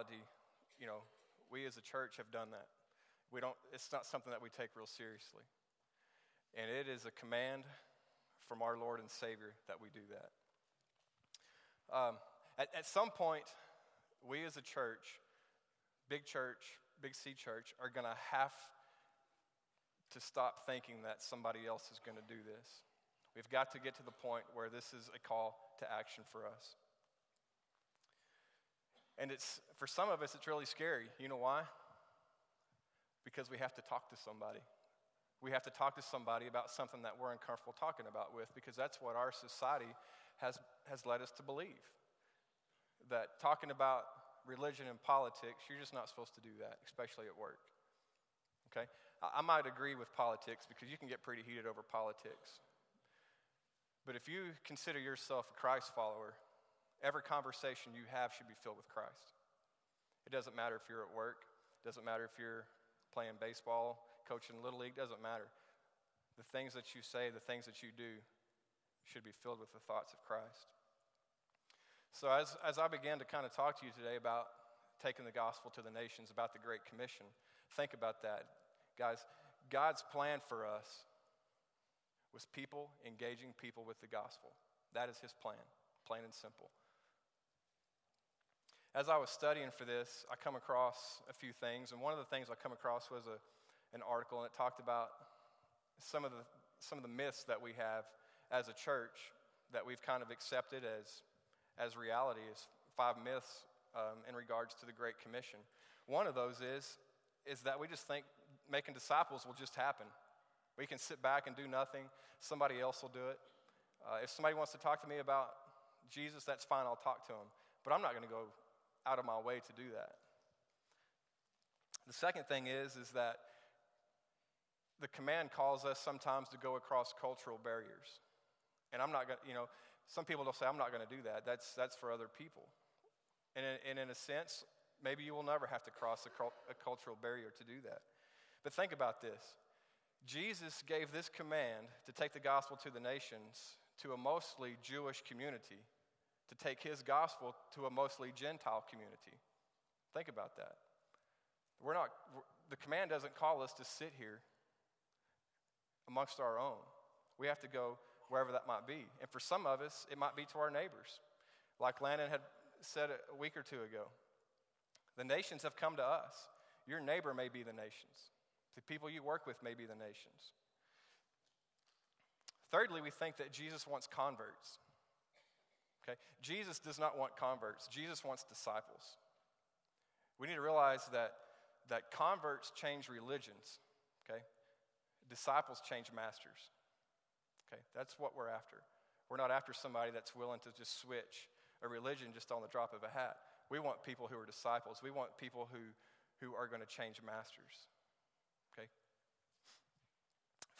reality, you know, we as a church have done that. We don't, it's not something that we take real seriously. And it is a command from our Lord and Savior that we do that. Um, at, at some point, we as a church, big church, big C church, are going to have to stop thinking that somebody else is going to do this. We've got to get to the point where this is a call to action for us. And it's for some of us it's really scary. You know why? Because we have to talk to somebody. We have to talk to somebody about something that we're uncomfortable talking about with because that's what our society has, has led us to believe. That talking about religion and politics, you're just not supposed to do that, especially at work. Okay? I, I might agree with politics because you can get pretty heated over politics. But if you consider yourself a Christ follower, every conversation you have should be filled with Christ. It doesn't matter if you're at work, it doesn't matter if you're playing baseball, coaching Little League, doesn't matter. The things that you say, the things that you do, should be filled with the thoughts of Christ. So, as, as I began to kind of talk to you today about taking the gospel to the nations, about the Great Commission, think about that. Guys, God's plan for us was people engaging people with the gospel. That is his plan, plain and simple. As I was studying for this, I come across a few things, and one of the things I come across was a, an article, and it talked about some of, the, some of the myths that we have as a church that we've kind of accepted as, as reality, as five myths um, in regards to the Great Commission. One of those is, is that we just think making disciples will just happen. We can sit back and do nothing, somebody else will do it. Uh, if somebody wants to talk to me about Jesus, that's fine, I'll talk to them. But I'm not going to go out of my way to do that. The second thing is, is that the command calls us sometimes to go across cultural barriers. And I'm not going to, you know, some people will say, I'm not going to do that. That's, that's for other people. And in, and in a sense, maybe you will never have to cross a, a cultural barrier to do that. But think about this Jesus gave this command to take the gospel to the nations to a mostly Jewish community, to take his gospel to a mostly Gentile community. Think about that. We're not, the command doesn't call us to sit here amongst our own. We have to go wherever that might be. And for some of us, it might be to our neighbors. Like Landon had said a week or two ago, the nations have come to us. Your neighbor may be the nations. The people you work with may be the nations. Thirdly, we think that Jesus wants converts. Okay? Jesus does not want converts, Jesus wants disciples. We need to realize that, that converts change religions, okay? Disciples change masters. Okay, that's what we're after. We're not after somebody that's willing to just switch a religion just on the drop of a hat. We want people who are disciples. We want people who, who are going to change masters.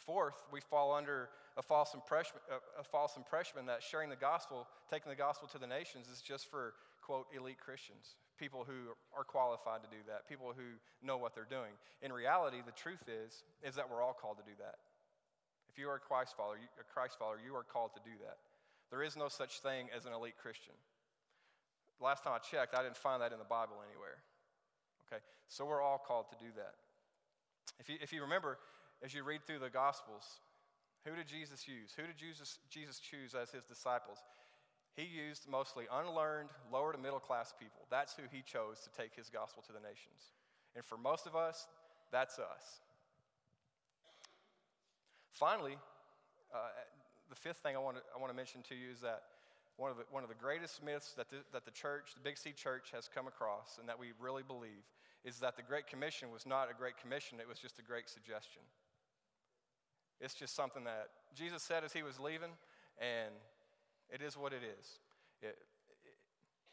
Fourth, we fall under a false, impression, a false impression that sharing the gospel, taking the gospel to the nations, is just for, quote, elite Christians, people who are qualified to do that, people who know what they're doing. In reality, the truth is, is that we're all called to do that. If you are a Christ follower, a Christ follower, you are called to do that. There is no such thing as an elite Christian. Last time I checked, I didn't find that in the Bible anywhere. Okay, so we're all called to do that. If you, if you remember, as you read through the Gospels, who did Jesus use? Who did Jesus, Jesus choose as his disciples? He used mostly unlearned, lower to middle class people. That's who he chose to take his gospel to the nations. And for most of us, that's us. Finally, uh, the fifth thing I want, to, I want to mention to you is that one of the, one of the greatest myths that the, that the church, the Big C church, has come across and that we really believe is that the Great Commission was not a great commission, it was just a great suggestion. It's just something that Jesus said as he was leaving, and it is what it is. It, it,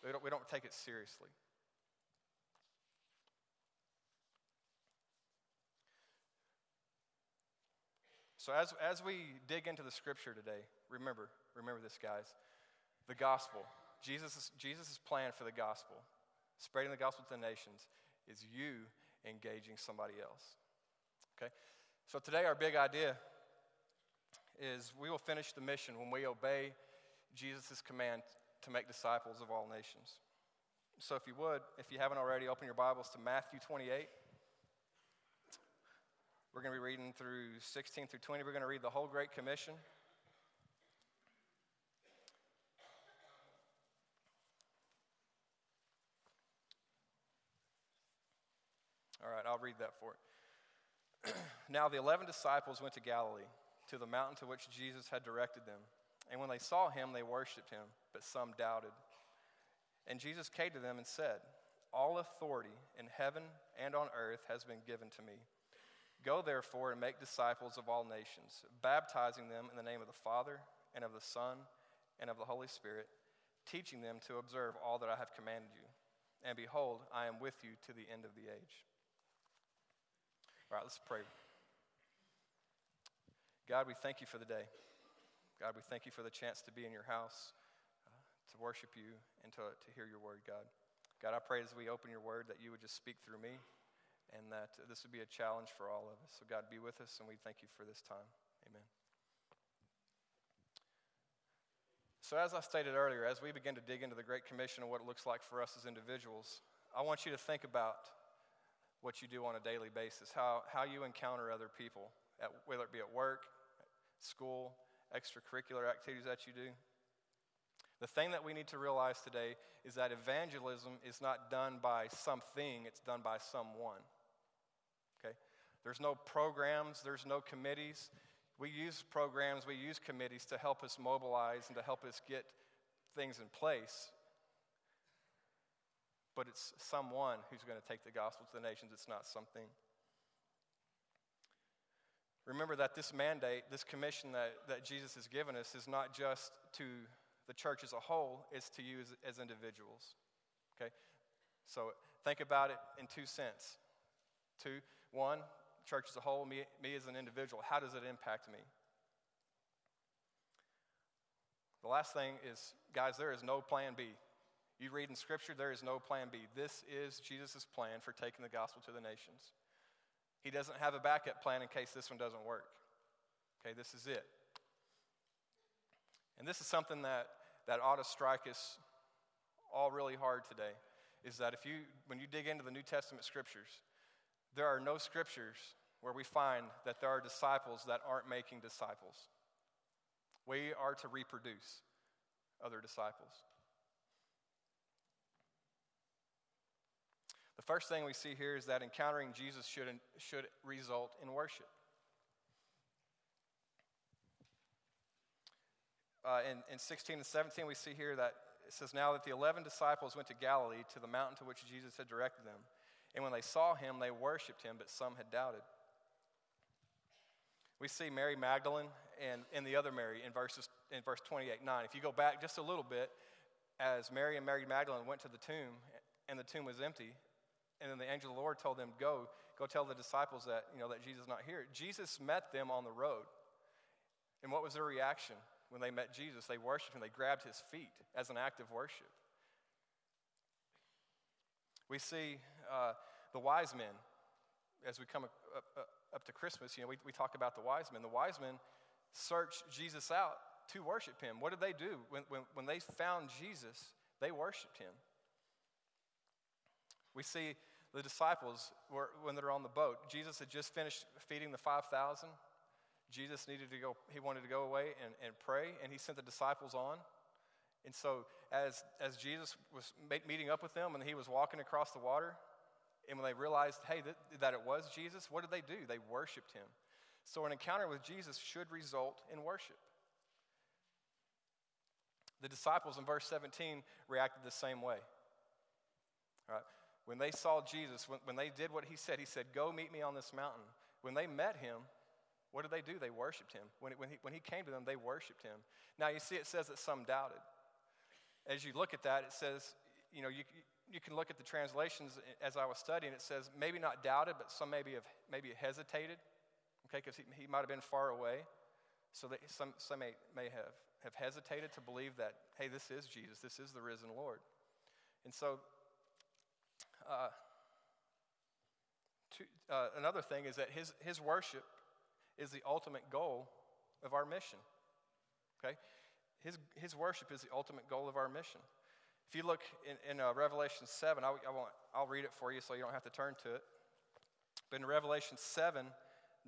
we, don't, we don't take it seriously. So as, as we dig into the scripture today, remember, remember this, guys. The gospel, Jesus' Jesus' plan for the gospel, spreading the gospel to the nations, is you engaging somebody else. Okay? So today our big idea is we will finish the mission when we obey Jesus' command to make disciples of all nations. So, if you would, if you haven't already, open your Bibles to Matthew 28. We're going to be reading through 16 through 20. We're going to read the whole Great Commission. All right, I'll read that for it. now, the eleven disciples went to Galilee, to the mountain to which Jesus had directed them. And when they saw him, they worshiped him, but some doubted. And Jesus came to them and said, All authority in heaven and on earth has been given to me. Go therefore and make disciples of all nations, baptizing them in the name of the Father and of the Son and of the Holy Spirit, teaching them to observe all that I have commanded you. And behold, I am with you to the end of the age. All right, let's pray. God, we thank you for the day. God, we thank you for the chance to be in your house uh, to worship you and to, to hear your word, God. God, I pray as we open your word that you would just speak through me and that this would be a challenge for all of us. So, God, be with us, and we thank you for this time. Amen. So, as I stated earlier, as we begin to dig into the Great Commission and what it looks like for us as individuals, I want you to think about what you do on a daily basis, how, how you encounter other people, at, whether it be at work, school, extracurricular activities that you do. The thing that we need to realize today is that evangelism is not done by something, it's done by someone. Okay? There's no programs, there's no committees. We use programs, we use committees to help us mobilize and to help us get things in place. But it's someone who's going to take the gospel to the nations, it's not something. Remember that this mandate, this commission that, that Jesus has given us, is not just to the church as a whole, it's to you as, as individuals. Okay? So think about it in two sense. Two, one, church as a whole, me, me as an individual, how does it impact me? The last thing is, guys, there is no plan B. You read in Scripture, there is no plan B. This is Jesus' plan for taking the gospel to the nations. He doesn't have a backup plan in case this one doesn't work. Okay, this is it. And this is something that that ought to strike us all really hard today is that if you, when you dig into the New Testament scriptures, there are no scriptures where we find that there are disciples that aren't making disciples. We are to reproduce other disciples. The first thing we see here is that encountering Jesus should, should result in worship. uh, in, in 16 and 17, we see here that it says, Now that the 11 disciples went to Galilee, to the mountain to which Jesus had directed them. And when they saw him, they worshiped him, but some had doubted. We see Mary Magdalene and, and the other Mary in, verses, in verse 28 9. If you go back just a little bit, as Mary and Mary Magdalene went to the tomb, and the tomb was empty, and then the angel of the Lord told them, Go, go tell the disciples that, you know, that Jesus is not here. Jesus met them on the road. And what was their reaction? when they met Jesus, they worshiped him. They grabbed his feet as an act of worship. We see uh, the wise men as we come up, up, up, to Christmas. You know, we, we talk about the wise men. The wise men searched Jesus out to worship him. What did they do? When, when, when they found Jesus, they worshiped him. We see the disciples were, when they're on the boat. Jesus had just finished feeding the 5,000. Jesus needed to go, he wanted to go away and, and pray, and he sent the disciples on. And so, as, as Jesus was meeting up with them and he was walking across the water, and when they realized, hey, that, that it was Jesus, what did they do? They worshiped him. So, an encounter with Jesus should result in worship. The disciples in verse 17 reacted the same way. Right? When they saw Jesus, when, when they did what he said, he said, Go meet me on this mountain. When they met him, what did they do? They worshiped him. When, when, he, when he came to them, they worshiped him. Now, you see, it says that some doubted. As you look at that, it says, you know, you, you can look at the translations as I was studying. It says maybe not doubted, but some maybe have maybe hesitated, okay, because he, he might have been far away. So that some, some may, may have, have hesitated to believe that, hey, this is Jesus, this is the risen Lord. And so, uh, to, uh, another thing is that his, his worship is the ultimate goal of our mission. Okay? His, his worship is the ultimate goal of our mission. If you look in, in uh, Revelation 7, I, I won't, I'll read it for you so you don't have to turn to it. But in Revelation 7,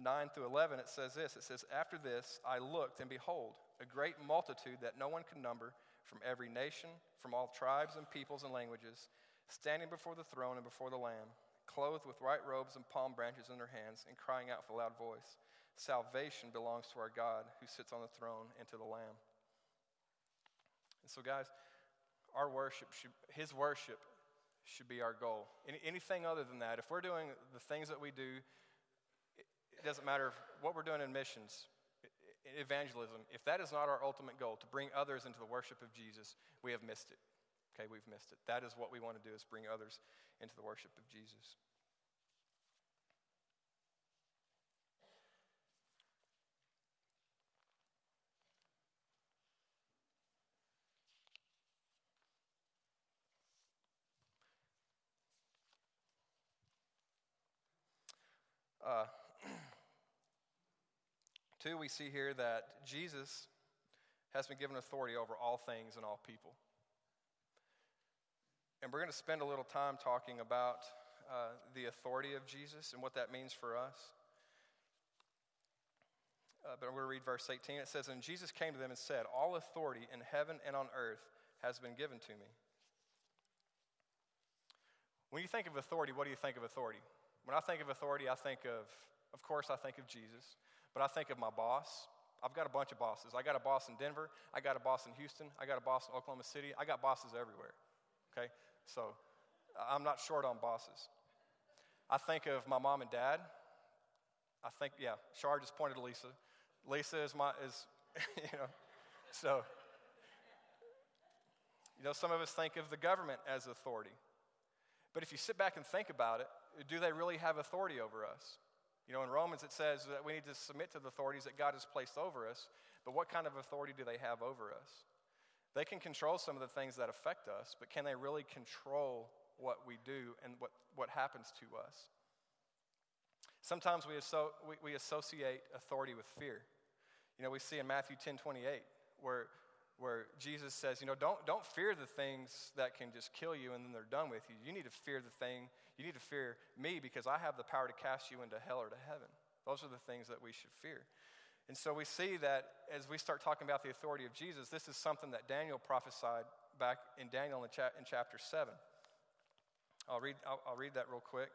9 through 11, it says this It says, After this I looked, and behold, a great multitude that no one could number from every nation, from all tribes and peoples and languages, standing before the throne and before the Lamb, clothed with white robes and palm branches in their hands, and crying out with a loud voice Salvation belongs to our God who sits on the throne and to the Lamb. And so, guys, our worship should, his worship should be our goal. Any, anything other than that, if we're doing the things that we do, it, it doesn't matter what we're doing in missions, evangelism, if that is not our ultimate goal, to bring others into the worship of Jesus, we have missed it. Okay, we've missed it. That is what we want to do is bring others into the worship of Jesus. Uh, two, we see here that Jesus has been given authority over all things and all people. And we're going to spend a little time talking about uh, the authority of Jesus and what that means for us. Uh, but I'm going to read verse 18. It says, And Jesus came to them and said, All authority in heaven and on earth has been given to me. When you think of authority, what do you think of authority? When I think of authority, I think of, of course, I think of Jesus, but I think of my boss. I've got a bunch of bosses. I got a boss in Denver. I got a boss in Houston. I got a boss in Oklahoma City. I got bosses everywhere. Okay? So I'm not short on bosses. I think of my mom and dad. I think, yeah, Shar just pointed to Lisa. Lisa is my, is, you know, so, you know, some of us think of the government as authority. But if you sit back and think about it, do they really have authority over us? You know, in Romans it says that we need to submit to the authorities that God has placed over us, but what kind of authority do they have over us? They can control some of the things that affect us, but can they really control what we do and what, what happens to us? Sometimes we, asso- we, we associate authority with fear. You know, we see in Matthew 10 28, where where Jesus says, you know, don't, don't fear the things that can just kill you and then they're done with you. You need to fear the thing, you need to fear me because I have the power to cast you into hell or to heaven. Those are the things that we should fear. And so we see that as we start talking about the authority of Jesus, this is something that Daniel prophesied back in Daniel in, cha- in chapter 7. I'll read, I'll, I'll read that real quick.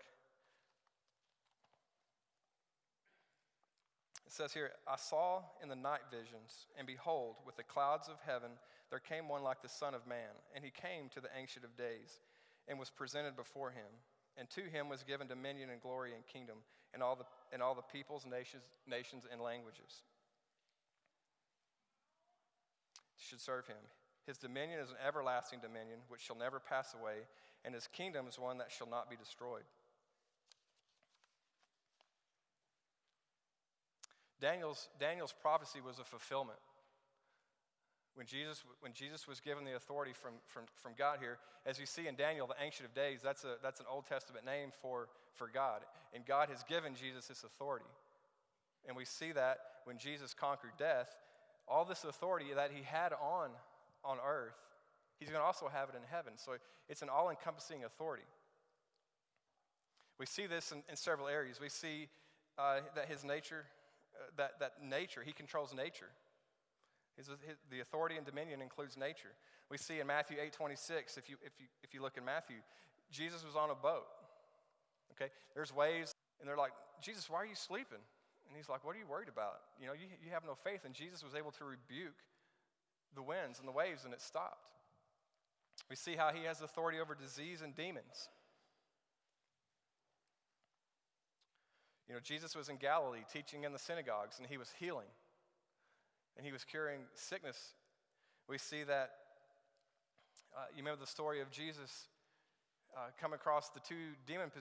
It says here, I saw in the night visions, and behold, with the clouds of heaven, there came one like the Son of Man. And he came to the Ancient of Days, and was presented before him. And to him was given dominion and glory and kingdom, and all the, and all the peoples, nations, nations, and languages should serve him. His dominion is an everlasting dominion which shall never pass away, and his kingdom is one that shall not be destroyed. Daniel's, Daniel's prophecy was a fulfillment. When Jesus, when Jesus was given the authority from, from, from God here, as you see in Daniel, the Ancient of Days, that's, a, that's an Old Testament name for, for God. And God has given Jesus this authority. And we see that when Jesus conquered death, all this authority that he had on, on earth, he's going to also have it in heaven. So it's an all encompassing authority. We see this in, in several areas. We see uh, that his nature uh, that, that nature, he controls nature. His, his, the authority and dominion includes nature. We see in Matthew 8 26, if you, if, you, if you look in Matthew, Jesus was on a boat. Okay? There's waves, and they're like, Jesus, why are you sleeping? And he's like, What are you worried about? You know, you, you have no faith. And Jesus was able to rebuke the winds and the waves, and it stopped. We see how he has authority over disease and demons. You know, Jesus was in Galilee teaching in the synagogues and he was healing and he was curing sickness. We see that, uh, you remember the story of Jesus uh, come across the two demon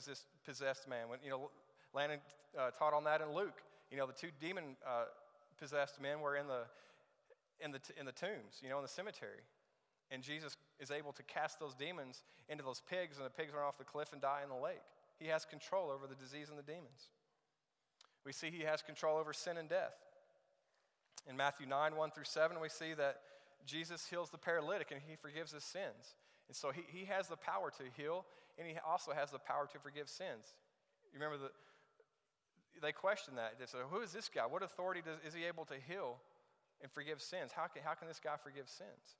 possessed men. When, you know, Landon uh, taught on that in Luke. You know, the two demon uh, possessed men were in the, in, the in the tombs, you know, in the cemetery. And Jesus is able to cast those demons into those pigs, and the pigs run off the cliff and die in the lake. He has control over the disease and the demons. We see he has control over sin and death. In Matthew 9, 1 through 7, we see that Jesus heals the paralytic and he forgives his sins. And so he, he has the power to heal, and he also has the power to forgive sins. You remember that they questioned that. They said, Who is this guy? What authority does, is he able to heal and forgive sins? How can, how can this guy forgive sins?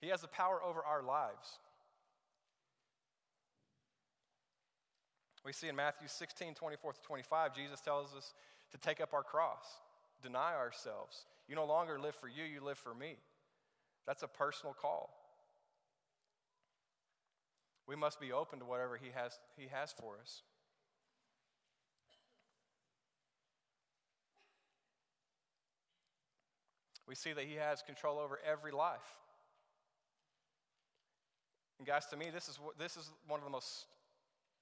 He has the power over our lives. We see in Matthew 16, 24 to 25, Jesus tells us to take up our cross, deny ourselves. You no longer live for you, you live for me. That's a personal call. We must be open to whatever he has, he has for us. We see that he has control over every life. And guys, to me, this is, this is one of the most,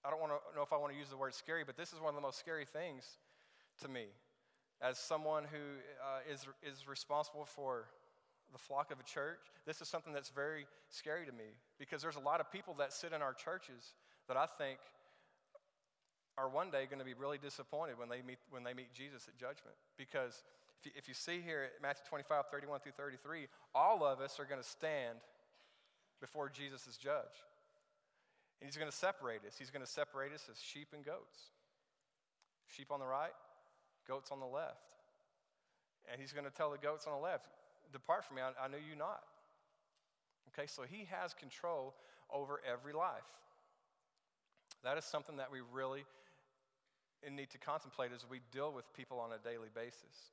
I don't want to know if I want to use the word scary, but this is one of the most scary things to me as someone who uh, is is, responsible for the flock of a church. This is something that's very scary to me because there's a lot of people that sit in our churches that I think are one day going to be really disappointed when they meet, when they meet Jesus at judgment. Because if you, if you see here at Matthew 25, 31 through 33, all of us are going to stand before Jesus as judge. And he's going to separate us. He's going to separate us as sheep and goats. Sheep on the right, goats on the left. And he's going to tell the goats on the left, Depart from me, I, I knew you not. Okay, so he has control over every life. That is something that we really need to contemplate as we deal with people on a daily basis.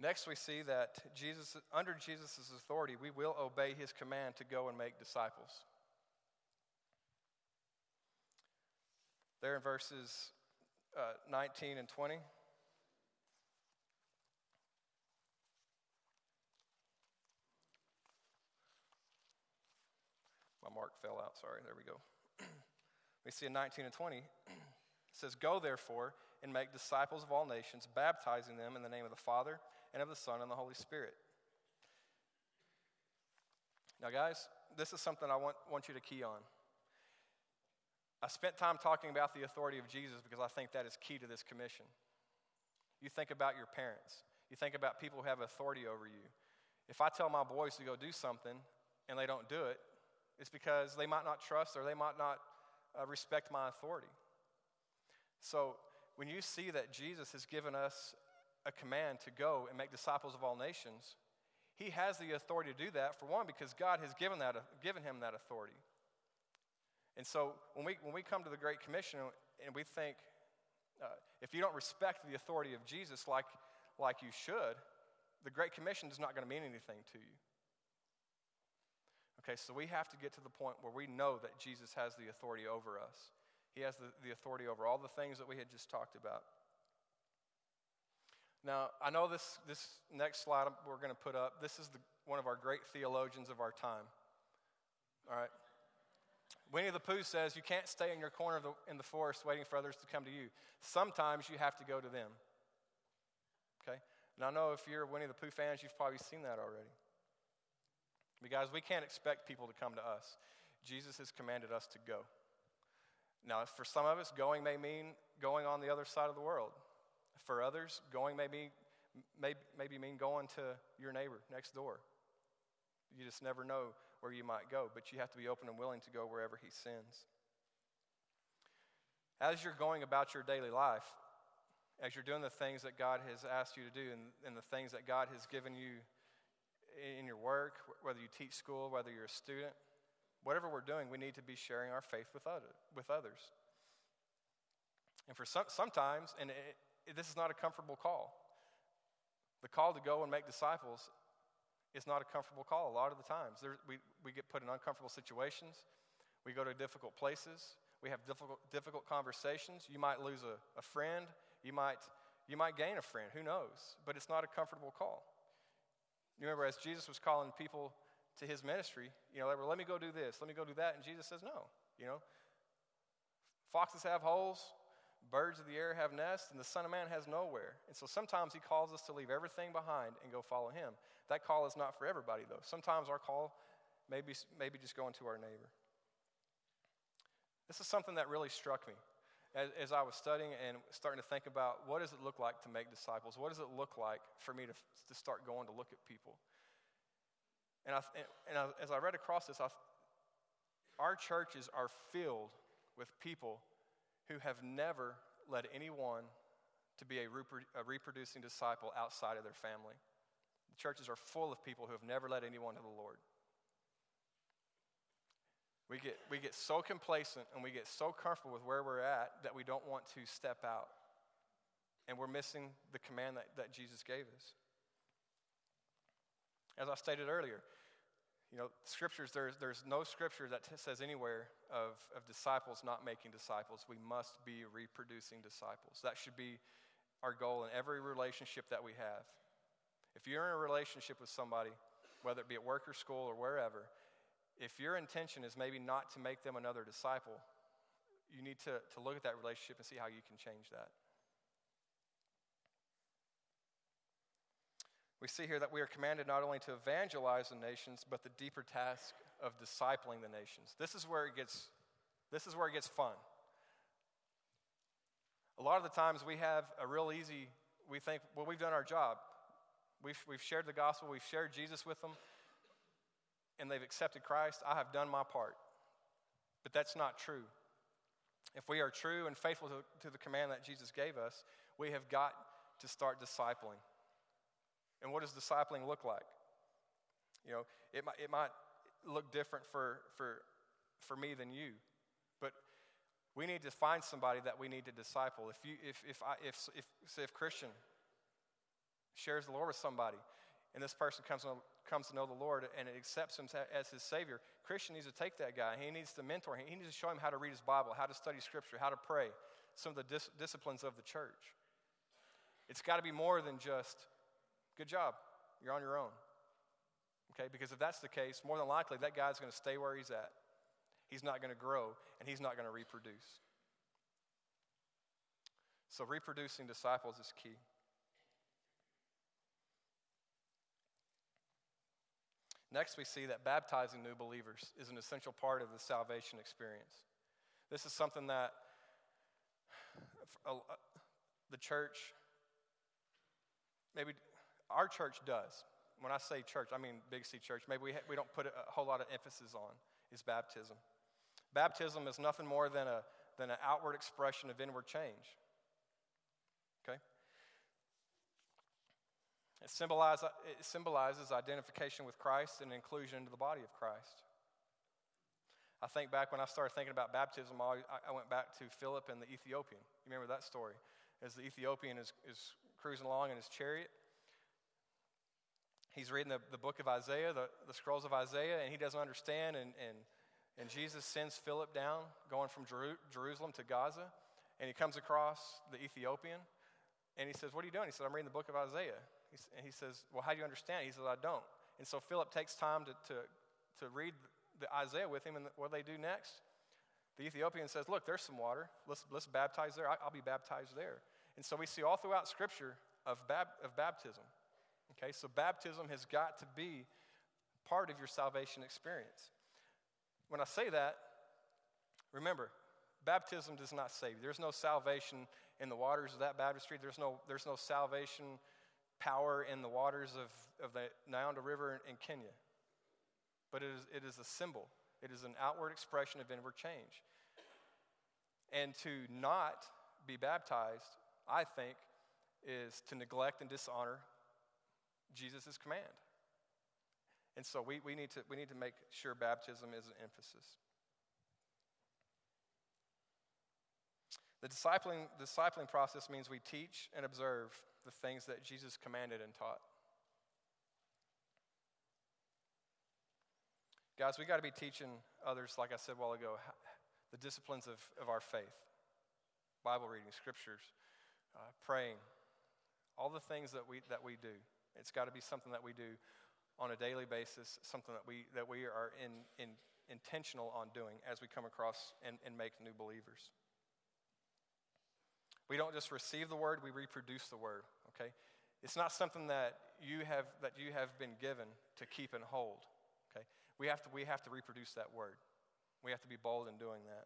Next, we see that Jesus, under Jesus' authority, we will obey his command to go and make disciples. There in verses uh, 19 and 20. My mark fell out, sorry, there we go. we see in 19 and 20, it says, Go therefore and make disciples of all nations, baptizing them in the name of the Father and of the Son and the Holy Spirit. Now, guys, this is something I want, want you to key on. I spent time talking about the authority of Jesus because I think that is key to this commission. You think about your parents, you think about people who have authority over you. If I tell my boys to go do something and they don't do it, it's because they might not trust or they might not uh, respect my authority. So, when you see that Jesus has given us a command to go and make disciples of all nations, he has the authority to do that, for one, because God has given, that, given him that authority. And so when we, when we come to the Great Commission and we think, uh, if you don't respect the authority of Jesus like, like you should, the Great Commission is not going to mean anything to you. Okay, so we have to get to the point where we know that Jesus has the authority over us. He has the, the authority over all the things that we had just talked about. Now, I know this, this next slide we're going to put up, this is the, one of our great theologians of our time. All right? Winnie the Pooh says you can't stay in your corner the, in the forest waiting for others to come to you. Sometimes you have to go to them. Okay? And I know if you're Winnie the Pooh fans, you've probably seen that already. Because we can't expect people to come to us. Jesus has commanded us to go. Now, for some of us, going may mean going on the other side of the world. For others, going may, be, may maybe mean going to your neighbor next door. You just never know where you might go, but you have to be open and willing to go wherever He sends. As you're going about your daily life, as you're doing the things that God has asked you to do and, and the things that God has given you in your work, whether you teach school, whether you're a student, whatever we're doing, we need to be sharing our faith with, other, with others. And for some, sometimes, and it, it, this is not a comfortable call. The call to go and make disciples is not a comfortable call a lot of the times. There, we, we get put in uncomfortable situations. We go to difficult places. We have difficult, difficult conversations. You might lose a, a friend. You might, you might gain a friend. Who knows? But it's not a comfortable call. You remember, as Jesus was calling people to his ministry, you know, they were, let me go do this, let me go do that. And Jesus says, no. You know, foxes have holes, birds of the air have nests, and the Son of Man has nowhere. And so sometimes he calls us to leave everything behind and go follow him. That call is not for everybody, though. Sometimes our call may be, maybe just going to our neighbor. This is something that really struck me. as, as I was studying and starting to think about what does it look like to make disciples? What does it look like for me to, to start going to look at people? And, I, and I, as I read across this, I, our churches are filled with people who have never led anyone to be a, a reproducing disciple outside of their family. The churches are full of people who have never led anyone to the Lord. We get, we get so complacent and we get so comfortable with where we're at that we don't want to step out. And we're missing the command that, that Jesus gave us. As I stated earlier, you know, scriptures, there's, there's no scripture that t- says anywhere of, of disciples not making disciples. We must be reproducing disciples. That should be our goal in every relationship that we have. If you're in a relationship with somebody, whether it be at work or school or wherever, if your intention is maybe not to make them another disciple, you need to, to look at that relationship and see how you can change that. We see here that we are commanded not only to evangelize the nations, but the deeper task of discipling the nations. This is where it gets, this is where it gets fun. A lot of the times we have a real easy, we think, well, we've done our job. We've, we've shared the gospel, we've shared Jesus with them and they've accepted Christ, I have done my part. But that's not true. If we are true and faithful to, to the command that Jesus gave us, we have got to start discipling. And what does discipling look like? You know, it might, it might look different for, for, for me than you, but we need to find somebody that we need to disciple. If, you, if, if, I, if, if, say if Christian shares the Lord with somebody, and this person comes comes to know the Lord and accepts him as his Savior, Christian needs to take that guy. He needs to mentor him. He needs to show him how to read his Bible, how to study Scripture, how to pray, some of the dis- disciplines of the church. It's got to be more than just, good job, you're on your own. Okay, because if that's the case, more than likely that guy's going to stay where he's at. He's not going to grow and he's not going to reproduce. So, reproducing disciples is key. Next, we see that baptizing new believers is an essential part of the salvation experience. This is something that uh, the church, maybe our church does. When I say church, I mean Big C Church. Maybe we, ha- we don't put a whole lot of emphasis on is baptism. Baptism is nothing more than, a, than an outward expression of inward change. Okay? It, symbolize, it symbolizes identification with Christ and inclusion into the body of Christ. I think back when I started thinking about baptism, I, I went back to Philip and the Ethiopian. You remember that story? As the Ethiopian is, is cruising along in his chariot, he's reading the, the book of Isaiah, the, the scrolls of Isaiah, and he doesn't understand. And, and, and Jesus sends Philip down, going from Jeru- Jerusalem to Gaza, and he comes across the Ethiopian, and he says, What are you doing? He said, I'm reading the book of Isaiah. And he says, Well, how do you understand? He says, I don't. And so Philip takes time to, to, to read the Isaiah with him, and what they do next? The Ethiopian says, Look, there's some water. Let's, let's baptize there. I'll be baptized there. And so we see all throughout Scripture of, bab- of baptism. Okay, so baptism has got to be part of your salvation experience. When I say that, remember, baptism does not save. There's no salvation in the waters of that baptistry. There's no, there's no salvation power in the waters of, of the Nyanda River in, in Kenya. But it is, it is a symbol, it is an outward expression of inward change. And to not be baptized, I think, is to neglect and dishonor Jesus' command. And so we, we, need to, we need to make sure baptism is an emphasis. The discipling, discipling process means we teach and observe the things that Jesus commanded and taught. Guys, we got to be teaching others, like I said a while ago, the disciplines of, of our faith Bible reading, scriptures, uh, praying, all the things that we, that we do. It's got to be something that we do on a daily basis, something that we, that we are in, in, intentional on doing as we come across and, and make new believers. We don't just receive the word, we reproduce the word, okay? It's not something that you have, that you have been given to keep and hold, okay? We have, to, we have to reproduce that word. We have to be bold in doing that.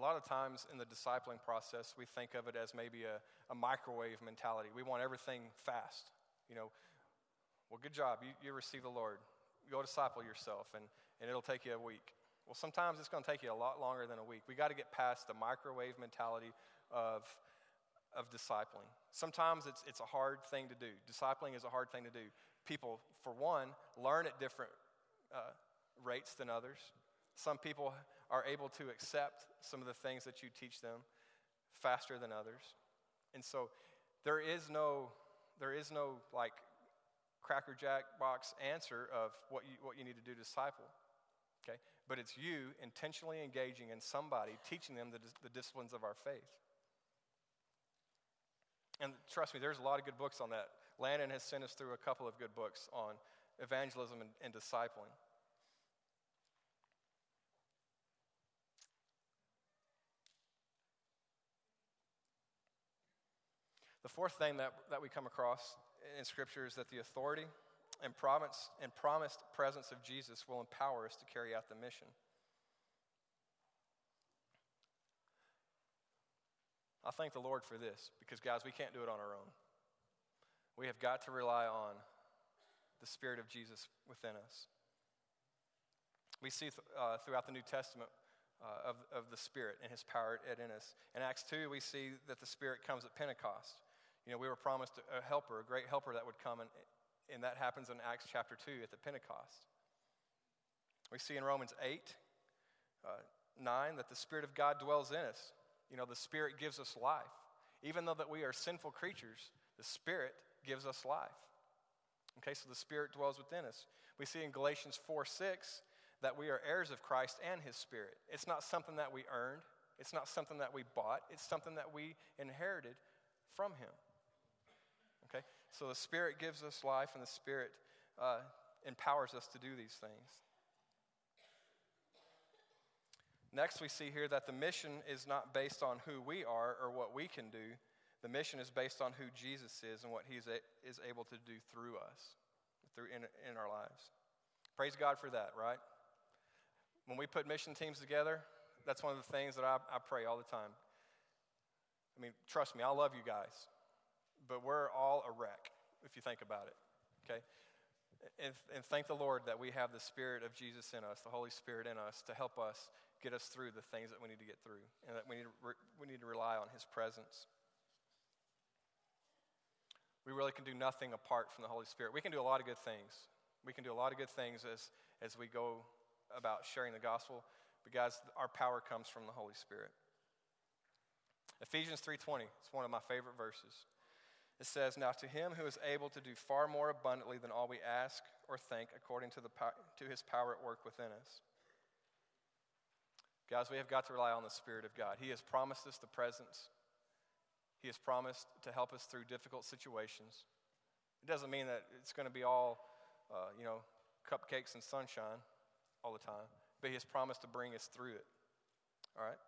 Lot of times in the discipling process, we think of it as maybe a, a microwave mentality. We want everything fast. You know, well, good job. You, you receive the Lord. Go disciple yourself, and, and it'll take you a week. Well, sometimes it's going to take you a lot longer than a week. We got to get past the microwave mentality of, of discipling. Sometimes it's, it's a hard thing to do. Discipling is a hard thing to do. People, for one, learn at different uh, rates than others. Some people are able to accept some of the things that you teach them faster than others. And so there is no, there is no like cracker jack box answer of what you, what you need to do to disciple. Okay? But it's you intentionally engaging in somebody, teaching them the, the disciplines of our faith. And trust me, there's a lot of good books on that. Landon has sent us through a couple of good books on evangelism and, and discipling. Fourth thing that, that we come across in Scripture is that the authority and, promise, and promised presence of Jesus will empower us to carry out the mission. I thank the Lord for this because, guys, we can't do it on our own. We have got to rely on the Spirit of Jesus within us. We see th- uh, throughout the New Testament uh, of, of the Spirit and His power at in us. In Acts 2, we see that the Spirit comes at Pentecost. You know, we were promised a helper, a great helper that would come, and, and that happens in Acts chapter 2 at the Pentecost. We see in Romans 8, uh, 9, that the Spirit of God dwells in us. You know, the Spirit gives us life. Even though that we are sinful creatures, the Spirit gives us life. Okay, so the Spirit dwells within us. We see in Galatians 4 6 that we are heirs of Christ and His Spirit. It's not something that we earned, it's not something that we bought, it's something that we inherited from Him. So the Spirit gives us life, and the Spirit uh, empowers us to do these things. Next, we see here that the mission is not based on who we are or what we can do. The mission is based on who Jesus is and what he is able to do through us, through in, in our lives. Praise God for that, right? When we put mission teams together, that's one of the things that I, I pray all the time. I mean, trust me, I love you guys but we're all a wreck if you think about it, okay? And, and, thank the Lord that we have the Spirit of Jesus in us, the Holy Spirit in us, to help us get us through the things that we need to get through, and that we need to, re- we need to rely on His presence. We really can do nothing apart from the Holy Spirit. We can do a lot of good things. We can do a lot of good things as, as we go about sharing the gospel, but guys, our power comes from the Holy Spirit. Ephesians 3:20, it's one of my favorite verses. It says, Now to him who is able to do far more abundantly than all we ask or think, according to, the, to his power at work within us. Guys, we have got to rely on the Spirit of God. He has promised us the presence, He has promised to help us through difficult situations. It doesn't mean that it's going to be all, uh, you know, cupcakes and sunshine all the time, but He has promised to bring us through it. All right?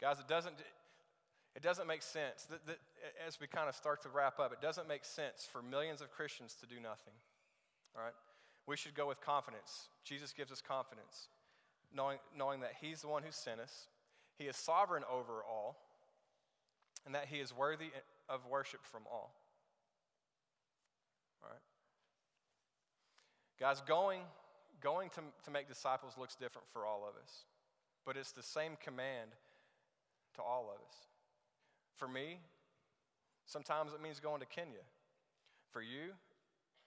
Guys, it doesn't, it doesn't make sense, that, that, as we kind of start to wrap up, it doesn't make sense for millions of Christians to do nothing. All right? We should go with confidence. Jesus gives us confidence, knowing, knowing that He's the one who sent us, He is sovereign over all, and that He is worthy of worship from all. All right? Guys, going, going to, to make disciples looks different for all of us, but it's the same command to all of us. For me, sometimes it means going to Kenya. For you,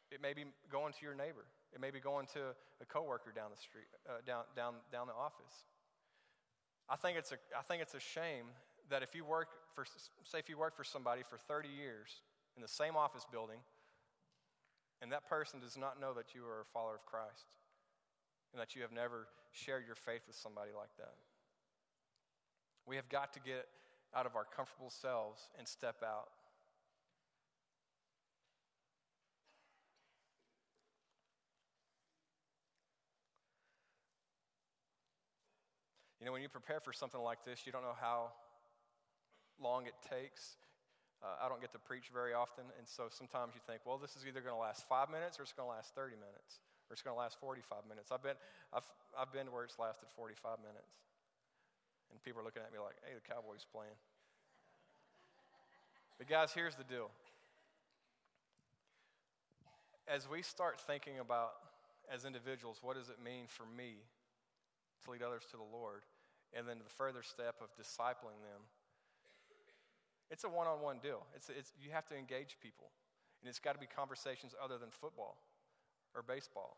it may be going to your neighbor. It may be going to a coworker down the street, uh, down, down, down the office. I think, it's a, I think it's a shame that if you work for, say, if you work for somebody for 30 years in the same office building, and that person does not know that you are a follower of Christ, and that you have never shared your faith with somebody like that. We have got to get out of our comfortable selves and step out. You know, when you prepare for something like this, you don't know how long it takes. Uh, I don't get to preach very often, and so sometimes you think, well, this is either going to last five minutes or it's going to last 30 minutes, or it's going to last 45 minutes. I've been, I've, I've been where it's lasted 45 minutes. And people are looking at me like, hey, the Cowboys playing. but guys, here's the deal. As we start thinking about, as individuals, what does it mean for me to lead others to the Lord? And then the further step of discipling them it's a one on one deal. It's, it's, you have to engage people. And it's got to be conversations other than football or baseball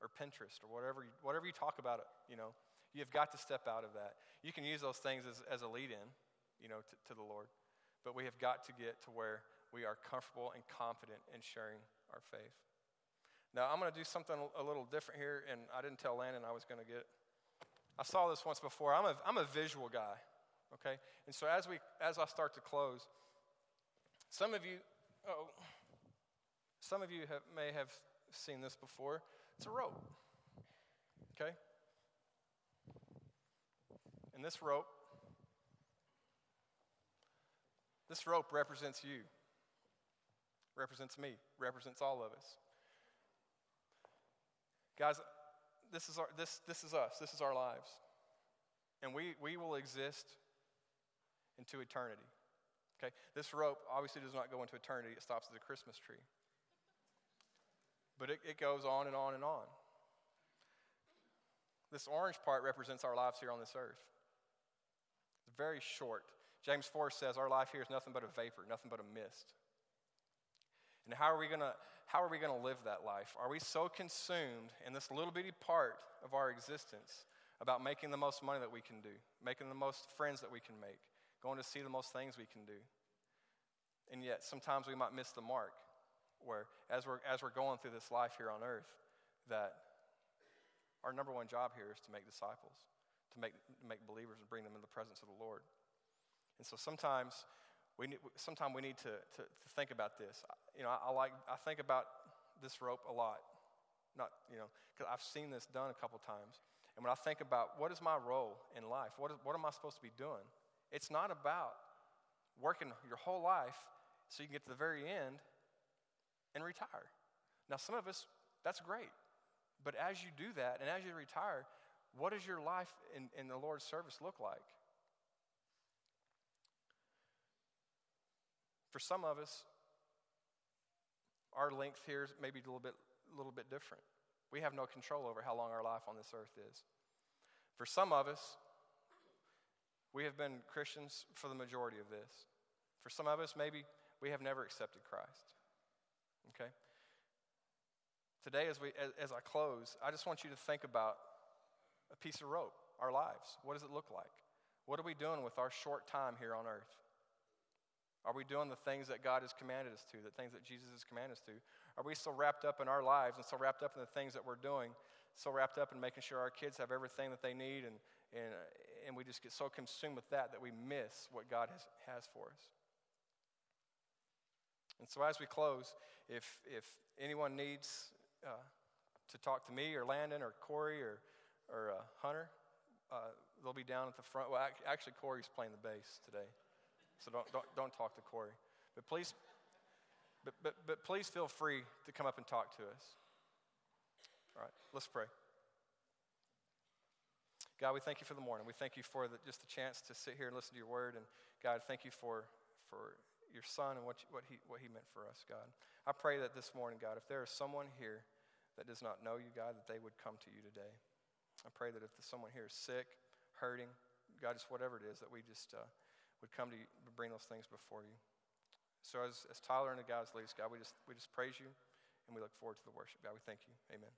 or Pinterest or whatever you, whatever you talk about it, you know. You've got to step out of that. You can use those things as, as a lead in, you know, to, to the Lord. But we have got to get to where we are comfortable and confident in sharing our faith. Now, I'm going to do something a little different here, and I didn't tell Landon I was going to get. I saw this once before. I'm a, I'm a visual guy. Okay? And so as we as I start to close, some of you oh some of you have, may have seen this before. It's a rope. Okay? This rope this rope represents you. Represents me, represents all of us. Guys, this is, our, this, this is us. This is our lives. And we, we will exist into eternity. Okay? This rope obviously does not go into eternity, it stops at the Christmas tree. But it, it goes on and on and on. This orange part represents our lives here on this earth. Very short. James 4 says our life here is nothing but a vapor, nothing but a mist. And how are we gonna how are we gonna live that life? Are we so consumed in this little bitty part of our existence about making the most money that we can do, making the most friends that we can make, going to see the most things we can do. And yet, sometimes we might miss the mark where, as we're, as we're going through this life here on earth, that our number one job here is to make disciples, to make, make believers and bring them in the presence of the Lord. And so sometimes we need, sometimes we need to, to, to think about this. You know, I, I, like, I think about this rope a lot. Not, you know, because I've seen this done a couple times. And when I think about what is my role in life, what, is, what am I supposed to be doing? It's not about working your whole life so you can get to the very end and retire. Now, some of us, that's great. But as you do that and as you retire, what does your life in, in the Lord's service look like? For some of us, our length here is maybe a little bit, little bit different. We have no control over how long our life on this earth is. For some of us, we have been Christians for the majority of this. For some of us, maybe we have never accepted Christ. Okay? Today, as, we, as, as I close, I just want you to think about a piece of rope, our lives. What does it look like? What are we doing with our short time here on earth? Are we doing the things that God has commanded us to, the things that Jesus has commanded us to? Are we so wrapped up in our lives and so wrapped up in the things that we're doing, so wrapped up in making sure our kids have everything that they need and, and, and we just get so consumed with that that we miss what God has, has for us. And so, as we close, if, if anyone needs uh, to talk to me or Landon or Corey or, or uh, Hunter, uh, they'll be down at the front. Well, actually, Corey's playing the bass today, so don't, don't, don't talk to Corey. But please, but, but, but please feel free to come up and talk to us. All right, let's pray. God, we thank you for the morning. We thank you for the, just the chance to sit here and listen to your word. And God, thank you for, for your son and what, you, what, he, what he meant for us, God. I pray that this morning, God, if there is someone here that does not know you, God, that they would come to you today. I pray that if someone here is sick, hurting, God, just whatever it is, that we just uh, would come to you, bring those things before you. So as, as Tyler and the guys lead us, God, we just, we just praise you and we look forward to the worship. God, we thank you. Amen.